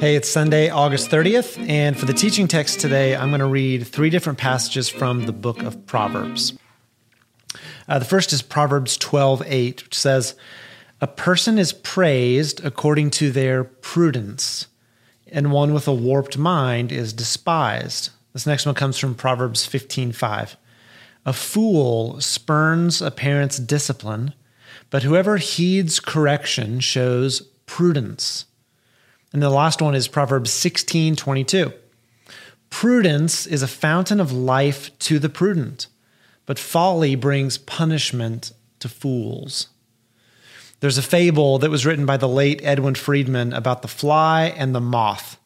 Hey, it's Sunday, August 30th, and for the teaching text today, I'm going to read three different passages from the book of Proverbs. Uh, the first is Proverbs 12 8, which says, A person is praised according to their prudence, and one with a warped mind is despised. This next one comes from Proverbs 15 5. A fool spurns a parent's discipline, but whoever heeds correction shows prudence. And the last one is Proverbs 16 22. Prudence is a fountain of life to the prudent, but folly brings punishment to fools. There's a fable that was written by the late Edwin Friedman about the fly and the moth.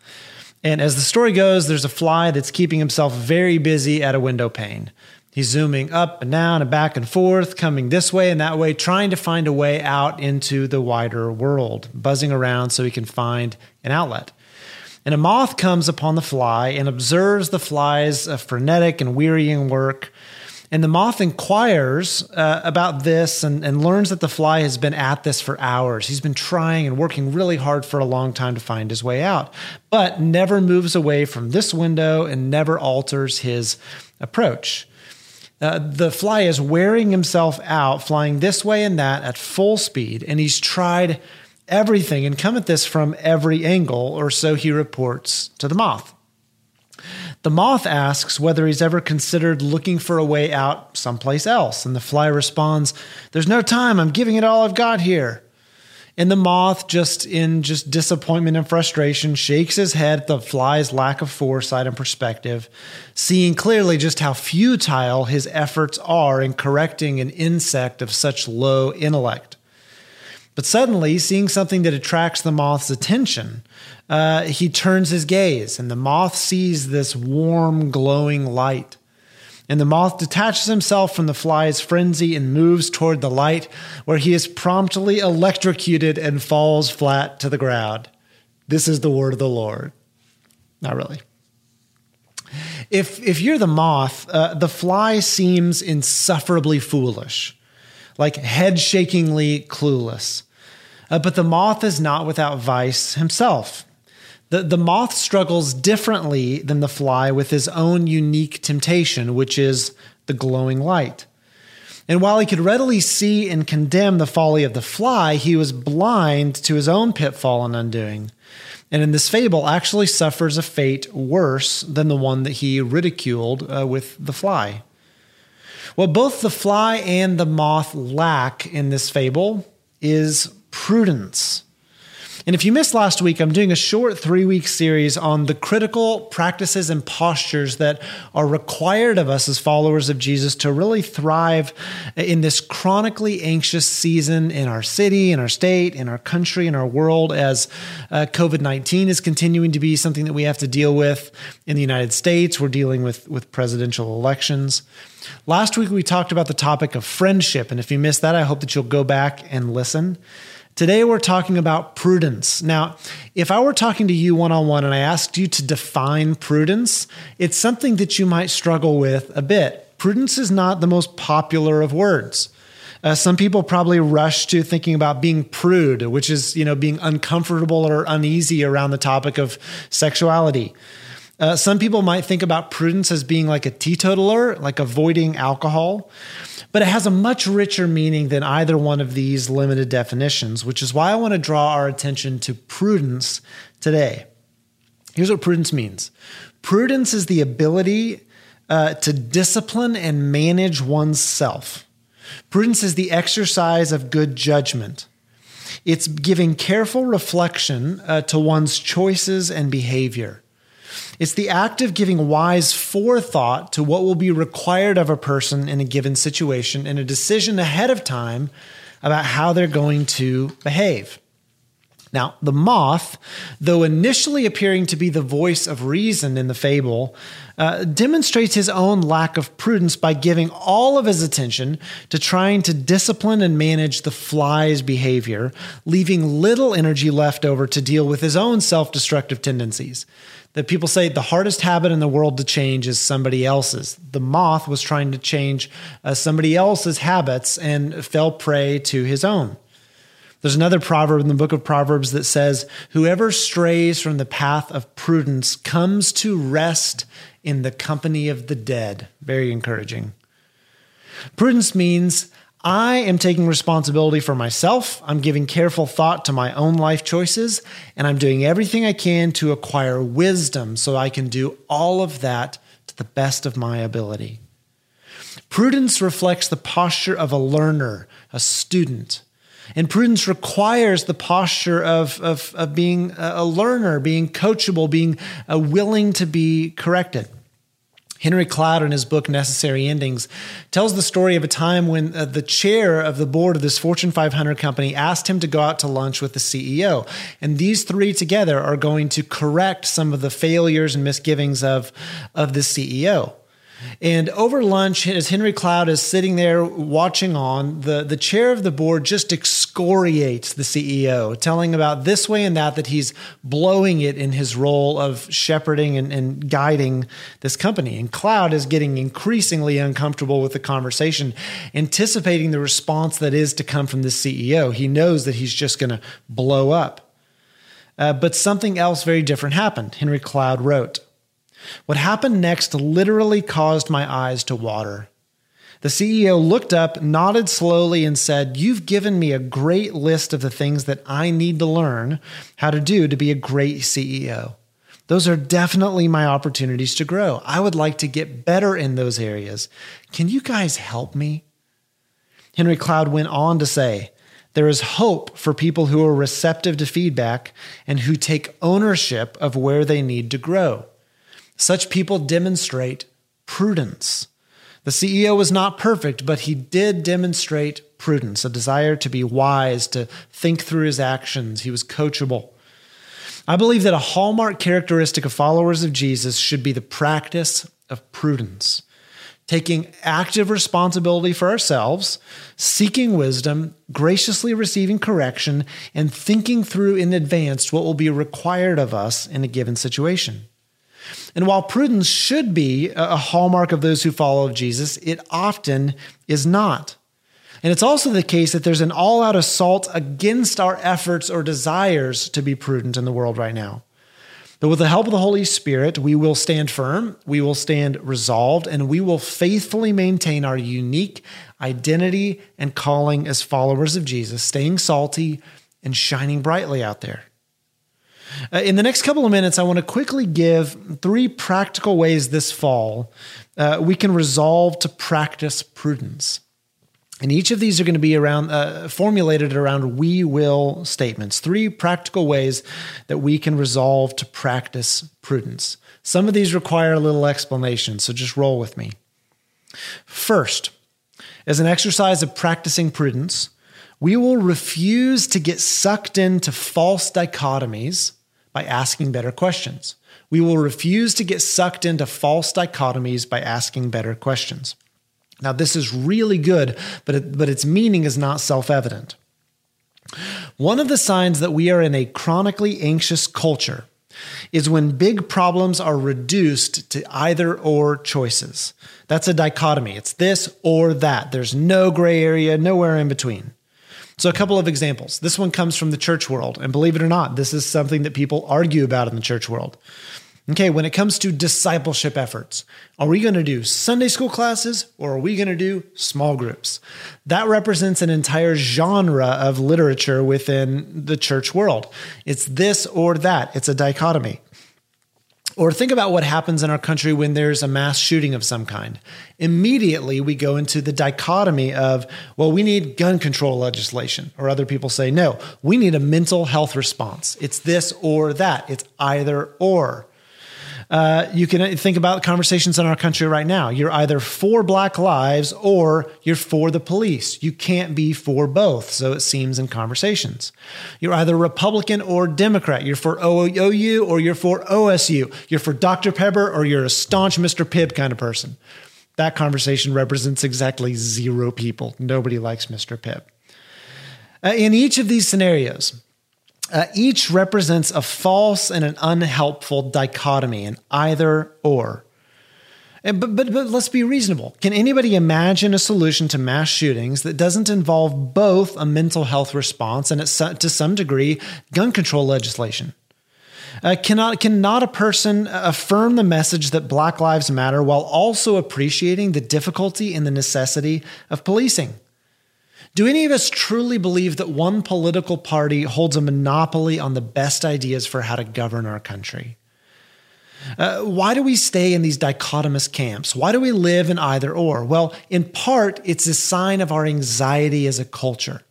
And as the story goes, there's a fly that's keeping himself very busy at a window pane. He's zooming up and down and back and forth, coming this way and that way, trying to find a way out into the wider world, buzzing around so he can find an outlet. And a moth comes upon the fly and observes the fly's uh, frenetic and wearying work. And the moth inquires uh, about this and, and learns that the fly has been at this for hours. He's been trying and working really hard for a long time to find his way out, but never moves away from this window and never alters his approach. Uh, the fly is wearing himself out, flying this way and that at full speed, and he's tried everything and come at this from every angle, or so he reports to the moth. The moth asks whether he's ever considered looking for a way out someplace else, and the fly responds, There's no time, I'm giving it all I've got here. And the moth, just in just disappointment and frustration, shakes his head at the fly's lack of foresight and perspective, seeing clearly just how futile his efforts are in correcting an insect of such low intellect. But suddenly, seeing something that attracts the moth's attention, uh, he turns his gaze, and the moth sees this warm, glowing light. And the moth detaches himself from the fly's frenzy and moves toward the light, where he is promptly electrocuted and falls flat to the ground. This is the word of the Lord. Not really. If, if you're the moth, uh, the fly seems insufferably foolish, like head shakingly clueless. Uh, but the moth is not without vice himself. The, the moth struggles differently than the fly with his own unique temptation, which is the glowing light. And while he could readily see and condemn the folly of the fly, he was blind to his own pitfall and undoing. And in this fable, actually suffers a fate worse than the one that he ridiculed uh, with the fly. What both the fly and the moth lack in this fable is prudence. And if you missed last week, I'm doing a short three week series on the critical practices and postures that are required of us as followers of Jesus to really thrive in this chronically anxious season in our city, in our state, in our country, in our world, as uh, COVID 19 is continuing to be something that we have to deal with in the United States. We're dealing with, with presidential elections. Last week, we talked about the topic of friendship. And if you missed that, I hope that you'll go back and listen. Today, we're talking about prudence. Now, if I were talking to you one on one and I asked you to define prudence, it's something that you might struggle with a bit. Prudence is not the most popular of words. Uh, some people probably rush to thinking about being prude, which is, you know, being uncomfortable or uneasy around the topic of sexuality. Uh, some people might think about prudence as being like a teetotaler, like avoiding alcohol but it has a much richer meaning than either one of these limited definitions, which is why I want to draw our attention to prudence today. Here's what prudence means prudence is the ability uh, to discipline and manage oneself. Prudence is the exercise of good judgment. It's giving careful reflection uh, to one's choices and behavior. It's the act of giving wise forethought to what will be required of a person in a given situation and a decision ahead of time about how they're going to behave. Now, the moth, though initially appearing to be the voice of reason in the fable, uh, demonstrates his own lack of prudence by giving all of his attention to trying to discipline and manage the fly's behavior, leaving little energy left over to deal with his own self destructive tendencies that people say the hardest habit in the world to change is somebody else's. The moth was trying to change uh, somebody else's habits and fell prey to his own. There's another proverb in the book of Proverbs that says, Whoever strays from the path of prudence comes to rest in the company of the dead. Very encouraging. Prudence means I am taking responsibility for myself. I'm giving careful thought to my own life choices, and I'm doing everything I can to acquire wisdom so I can do all of that to the best of my ability. Prudence reflects the posture of a learner, a student. And prudence requires the posture of, of, of being a learner, being coachable, being uh, willing to be corrected. Henry Cloud, in his book Necessary Endings, tells the story of a time when uh, the chair of the board of this Fortune 500 company asked him to go out to lunch with the CEO. And these three together are going to correct some of the failures and misgivings of, of the CEO. And over lunch, as Henry Cloud is sitting there watching on, the, the chair of the board just excoriates the CEO, telling about this way and that, that he's blowing it in his role of shepherding and, and guiding this company. And Cloud is getting increasingly uncomfortable with the conversation, anticipating the response that is to come from the CEO. He knows that he's just going to blow up. Uh, but something else very different happened. Henry Cloud wrote, what happened next literally caused my eyes to water. The CEO looked up, nodded slowly, and said, You've given me a great list of the things that I need to learn how to do to be a great CEO. Those are definitely my opportunities to grow. I would like to get better in those areas. Can you guys help me? Henry Cloud went on to say, There is hope for people who are receptive to feedback and who take ownership of where they need to grow. Such people demonstrate prudence. The CEO was not perfect, but he did demonstrate prudence, a desire to be wise, to think through his actions. He was coachable. I believe that a hallmark characteristic of followers of Jesus should be the practice of prudence, taking active responsibility for ourselves, seeking wisdom, graciously receiving correction, and thinking through in advance what will be required of us in a given situation. And while prudence should be a hallmark of those who follow Jesus, it often is not. And it's also the case that there's an all out assault against our efforts or desires to be prudent in the world right now. But with the help of the Holy Spirit, we will stand firm, we will stand resolved, and we will faithfully maintain our unique identity and calling as followers of Jesus, staying salty and shining brightly out there. Uh, in the next couple of minutes, I want to quickly give three practical ways this fall uh, we can resolve to practice prudence. And each of these are going to be around uh, formulated around we will statements. Three practical ways that we can resolve to practice prudence. Some of these require a little explanation, so just roll with me. First, as an exercise of practicing prudence, we will refuse to get sucked into false dichotomies by asking better questions. We will refuse to get sucked into false dichotomies by asking better questions. Now, this is really good, but, it, but its meaning is not self evident. One of the signs that we are in a chronically anxious culture is when big problems are reduced to either or choices. That's a dichotomy. It's this or that. There's no gray area, nowhere in between. So, a couple of examples. This one comes from the church world. And believe it or not, this is something that people argue about in the church world. Okay, when it comes to discipleship efforts, are we going to do Sunday school classes or are we going to do small groups? That represents an entire genre of literature within the church world. It's this or that, it's a dichotomy. Or think about what happens in our country when there's a mass shooting of some kind. Immediately, we go into the dichotomy of, well, we need gun control legislation. Or other people say, no, we need a mental health response. It's this or that, it's either or. Uh, you can think about conversations in our country right now. You're either for Black Lives or you're for the police. You can't be for both, so it seems in conversations. You're either Republican or Democrat. You're for OU or you're for OSU. You're for Dr. Pepper or you're a staunch Mr. Pibb kind of person. That conversation represents exactly zero people. Nobody likes Mr. Pibb. Uh, in each of these scenarios, uh, each represents a false and an unhelpful dichotomy, an either or. But, but, but let's be reasonable. Can anybody imagine a solution to mass shootings that doesn't involve both a mental health response and, to some degree, gun control legislation? Uh, cannot, cannot a person affirm the message that Black Lives Matter while also appreciating the difficulty and the necessity of policing? Do any of us truly believe that one political party holds a monopoly on the best ideas for how to govern our country? Uh, why do we stay in these dichotomous camps? Why do we live in either or? Well, in part, it's a sign of our anxiety as a culture.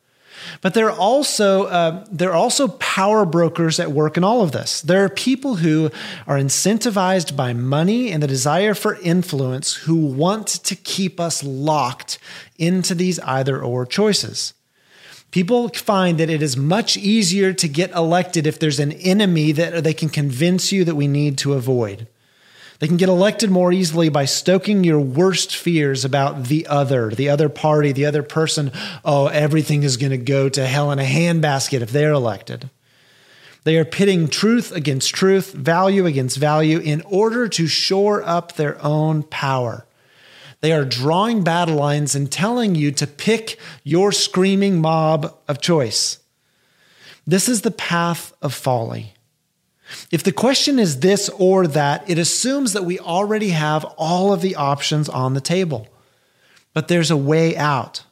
But there are also uh, there are also power brokers at work in all of this. There are people who are incentivized by money and the desire for influence who want to keep us locked into these either or choices. People find that it is much easier to get elected if there's an enemy that they can convince you that we need to avoid. They can get elected more easily by stoking your worst fears about the other, the other party, the other person. Oh, everything is going to go to hell in a handbasket if they're elected. They are pitting truth against truth, value against value, in order to shore up their own power. They are drawing battle lines and telling you to pick your screaming mob of choice. This is the path of folly. If the question is this or that, it assumes that we already have all of the options on the table. But there's a way out.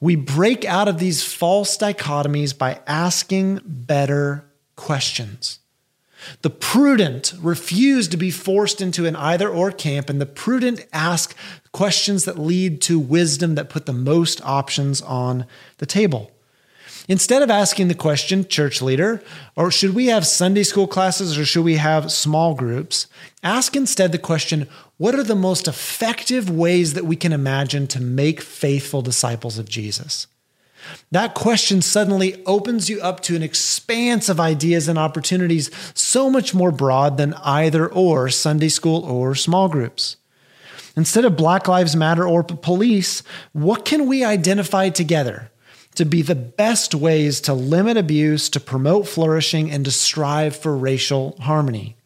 We break out of these false dichotomies by asking better questions. The prudent refuse to be forced into an either or camp, and the prudent ask questions that lead to wisdom that put the most options on the table. Instead of asking the question, church leader, or should we have Sunday school classes or should we have small groups? Ask instead the question, what are the most effective ways that we can imagine to make faithful disciples of Jesus? That question suddenly opens you up to an expanse of ideas and opportunities so much more broad than either or Sunday school or small groups. Instead of Black Lives Matter or police, what can we identify together? To be the best ways to limit abuse, to promote flourishing, and to strive for racial harmony.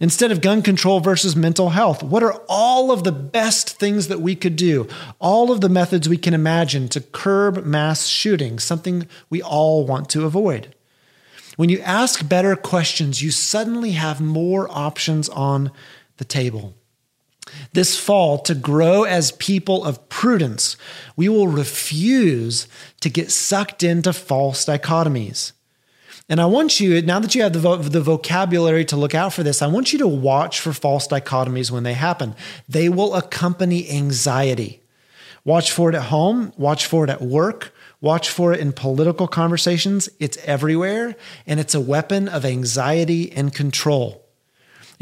Instead of gun control versus mental health, what are all of the best things that we could do? All of the methods we can imagine to curb mass shootings, something we all want to avoid. When you ask better questions, you suddenly have more options on the table. This fall, to grow as people of prudence, we will refuse to get sucked into false dichotomies. And I want you, now that you have the, vo- the vocabulary to look out for this, I want you to watch for false dichotomies when they happen. They will accompany anxiety. Watch for it at home, watch for it at work, watch for it in political conversations. It's everywhere, and it's a weapon of anxiety and control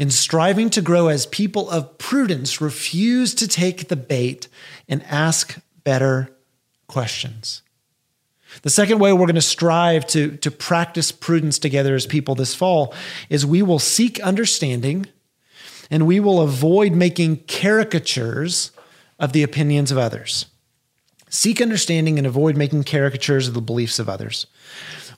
in striving to grow as people of prudence, refuse to take the bait and ask better questions. The second way we're going to strive to, to practice prudence together as people this fall is we will seek understanding and we will avoid making caricatures of the opinions of others. Seek understanding and avoid making caricatures of the beliefs of others.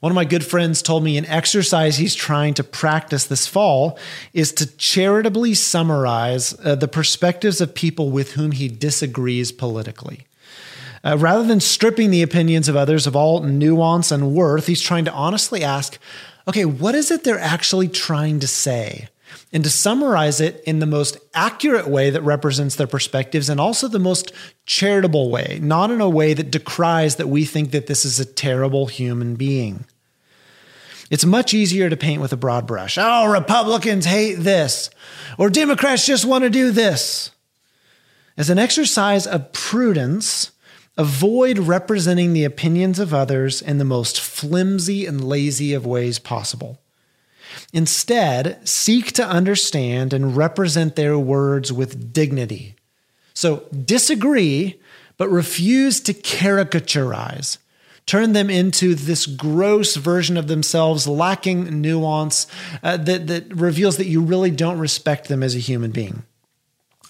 One of my good friends told me an exercise he's trying to practice this fall is to charitably summarize uh, the perspectives of people with whom he disagrees politically. Uh, rather than stripping the opinions of others of all nuance and worth, he's trying to honestly ask okay, what is it they're actually trying to say? and to summarize it in the most accurate way that represents their perspectives and also the most charitable way, not in a way that decries that we think that this is a terrible human being. It's much easier to paint with a broad brush. Oh, Republicans hate this, or Democrats just want to do this. As an exercise of prudence, avoid representing the opinions of others in the most flimsy and lazy of ways possible. Instead, seek to understand and represent their words with dignity. So disagree, but refuse to caricaturize. Turn them into this gross version of themselves, lacking nuance, uh, that, that reveals that you really don't respect them as a human being.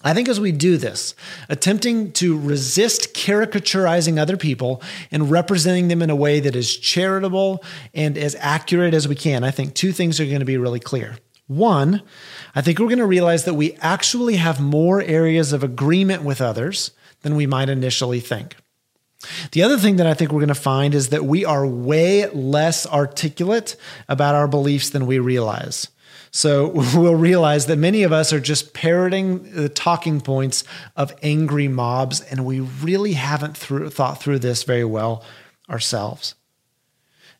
I think as we do this, attempting to resist caricaturizing other people and representing them in a way that is charitable and as accurate as we can, I think two things are going to be really clear. One, I think we're going to realize that we actually have more areas of agreement with others than we might initially think. The other thing that I think we're going to find is that we are way less articulate about our beliefs than we realize. So we'll realize that many of us are just parroting the talking points of angry mobs, and we really haven't through, thought through this very well ourselves.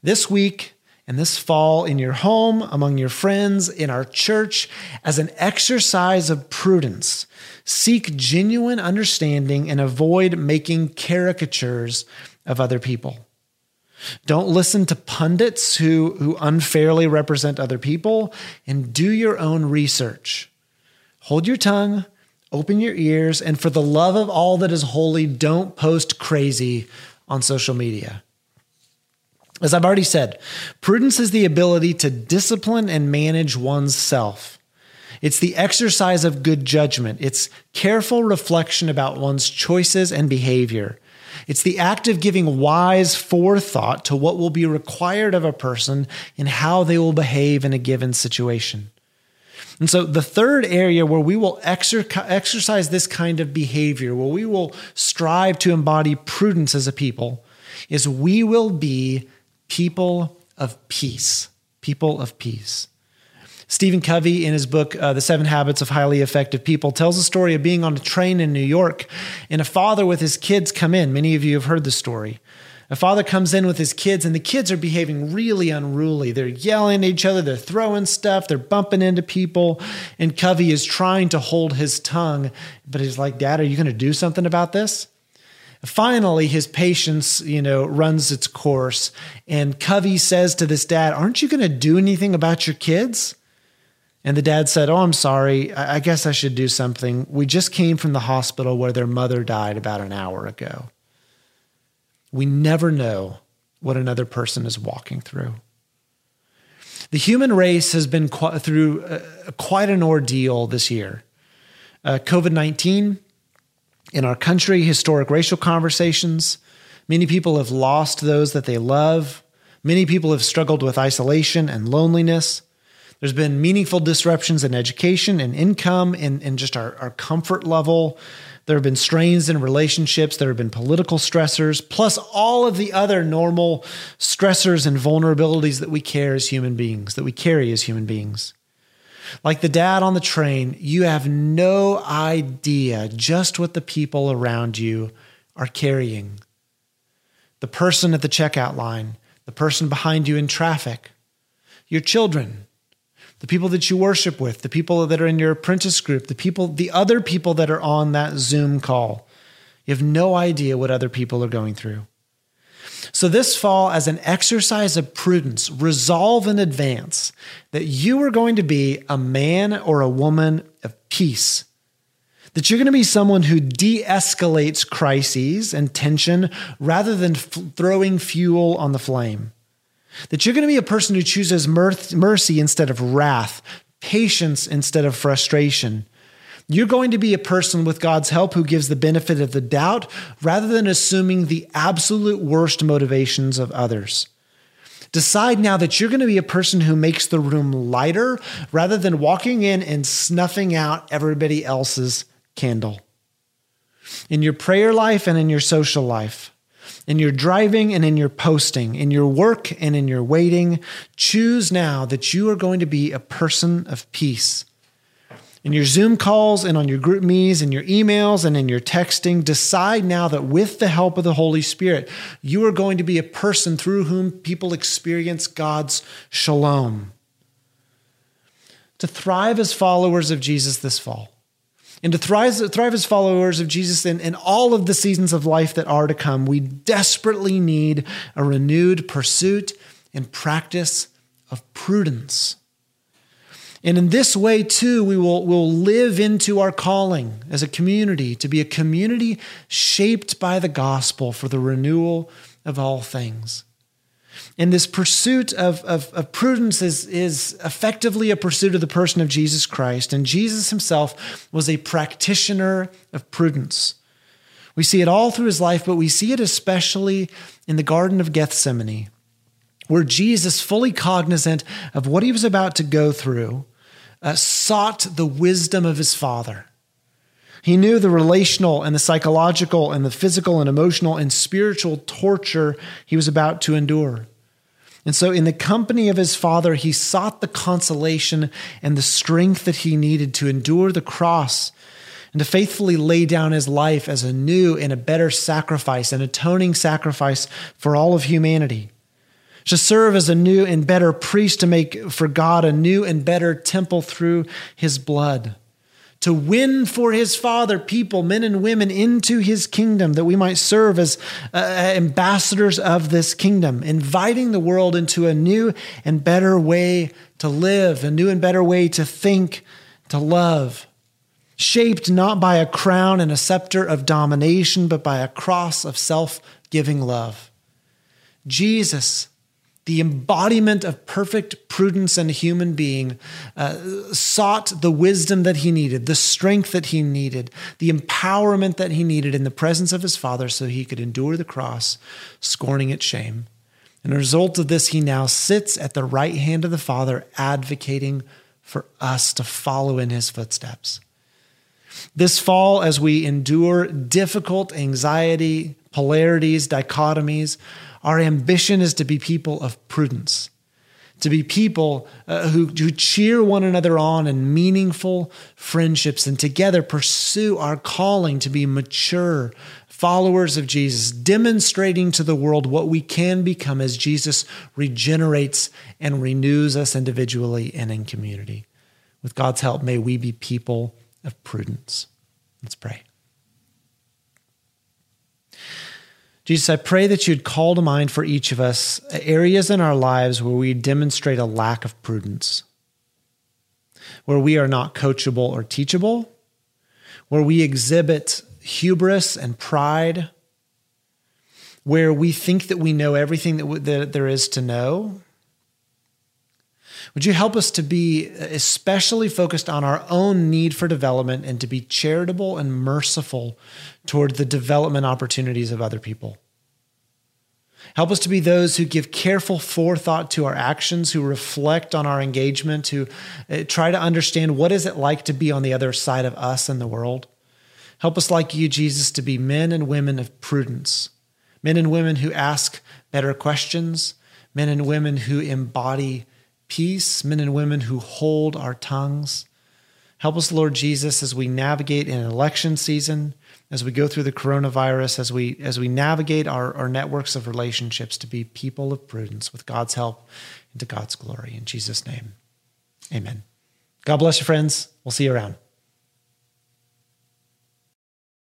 This week and this fall, in your home, among your friends, in our church, as an exercise of prudence, seek genuine understanding and avoid making caricatures of other people. Don't listen to pundits who, who unfairly represent other people and do your own research. Hold your tongue, open your ears, and for the love of all that is holy, don't post crazy on social media. As I've already said, prudence is the ability to discipline and manage one's self. It's the exercise of good judgment. It's careful reflection about one's choices and behavior. It's the act of giving wise forethought to what will be required of a person and how they will behave in a given situation. And so, the third area where we will exer- exercise this kind of behavior, where we will strive to embody prudence as a people, is we will be people of peace. People of peace. Stephen Covey, in his book, uh, The Seven Habits of Highly Effective People, tells a story of being on a train in New York and a father with his kids come in. Many of you have heard the story. A father comes in with his kids, and the kids are behaving really unruly. They're yelling at each other, they're throwing stuff, they're bumping into people. And Covey is trying to hold his tongue, but he's like, Dad, are you going to do something about this? Finally, his patience, you know, runs its course. And Covey says to this dad, Aren't you going to do anything about your kids? And the dad said, Oh, I'm sorry. I guess I should do something. We just came from the hospital where their mother died about an hour ago. We never know what another person is walking through. The human race has been through quite an ordeal this year. Uh, COVID 19 in our country, historic racial conversations. Many people have lost those that they love. Many people have struggled with isolation and loneliness. There's been meaningful disruptions in education and income and, and just our, our comfort level. There have been strains in relationships. There have been political stressors, plus all of the other normal stressors and vulnerabilities that we care as human beings, that we carry as human beings. Like the dad on the train, you have no idea just what the people around you are carrying. The person at the checkout line, the person behind you in traffic, your children, the people that you worship with, the people that are in your apprentice group, the people, the other people that are on that Zoom call. You have no idea what other people are going through. So, this fall, as an exercise of prudence, resolve in advance that you are going to be a man or a woman of peace. That you're going to be someone who de escalates crises and tension rather than f- throwing fuel on the flame. That you're going to be a person who chooses mercy instead of wrath, patience instead of frustration. You're going to be a person with God's help who gives the benefit of the doubt rather than assuming the absolute worst motivations of others. Decide now that you're going to be a person who makes the room lighter rather than walking in and snuffing out everybody else's candle. In your prayer life and in your social life, in your driving and in your posting, in your work and in your waiting, choose now that you are going to be a person of peace. In your Zoom calls and on your GroupMe's and your emails and in your texting, decide now that with the help of the Holy Spirit, you are going to be a person through whom people experience God's shalom. To thrive as followers of Jesus this fall, and to thrive, thrive as followers of Jesus in, in all of the seasons of life that are to come, we desperately need a renewed pursuit and practice of prudence. And in this way, too, we will, will live into our calling as a community to be a community shaped by the gospel for the renewal of all things. And this pursuit of, of, of, prudence is, is effectively a pursuit of the person of Jesus Christ. And Jesus himself was a practitioner of prudence. We see it all through his life, but we see it especially in the Garden of Gethsemane, where Jesus, fully cognizant of what he was about to go through, uh, sought the wisdom of his father. He knew the relational and the psychological and the physical and emotional and spiritual torture he was about to endure. And so, in the company of his father, he sought the consolation and the strength that he needed to endure the cross and to faithfully lay down his life as a new and a better sacrifice, an atoning sacrifice for all of humanity. To serve as a new and better priest to make for God a new and better temple through his blood to win for his father people, men and women, into his kingdom, that we might serve as uh, ambassadors of this kingdom, inviting the world into a new and better way to live, a new and better way to think, to love, shaped not by a crown and a scepter of domination, but by a cross of self giving love. Jesus the embodiment of perfect prudence and human being, uh, sought the wisdom that he needed, the strength that he needed, the empowerment that he needed in the presence of his Father so he could endure the cross, scorning its shame. And as a result of this, he now sits at the right hand of the Father, advocating for us to follow in his footsteps. This fall, as we endure difficult anxiety, polarities, dichotomies, our ambition is to be people of prudence, to be people uh, who, who cheer one another on in meaningful friendships and together pursue our calling to be mature followers of Jesus, demonstrating to the world what we can become as Jesus regenerates and renews us individually and in community. With God's help, may we be people of prudence. Let's pray. Jesus, I pray that you'd call to mind for each of us areas in our lives where we demonstrate a lack of prudence, where we are not coachable or teachable, where we exhibit hubris and pride, where we think that we know everything that, w- that there is to know. Would you help us to be especially focused on our own need for development and to be charitable and merciful toward the development opportunities of other people? Help us to be those who give careful forethought to our actions, who reflect on our engagement, who uh, try to understand what is it like to be on the other side of us in the world. Help us, like you, Jesus, to be men and women of prudence, men and women who ask better questions, men and women who embody peace, men and women who hold our tongues. Help us, Lord Jesus, as we navigate in an election season, as we go through the coronavirus, as we as we navigate our, our networks of relationships to be people of prudence with God's help and to God's glory. In Jesus' name. Amen. God bless you, friends. We'll see you around.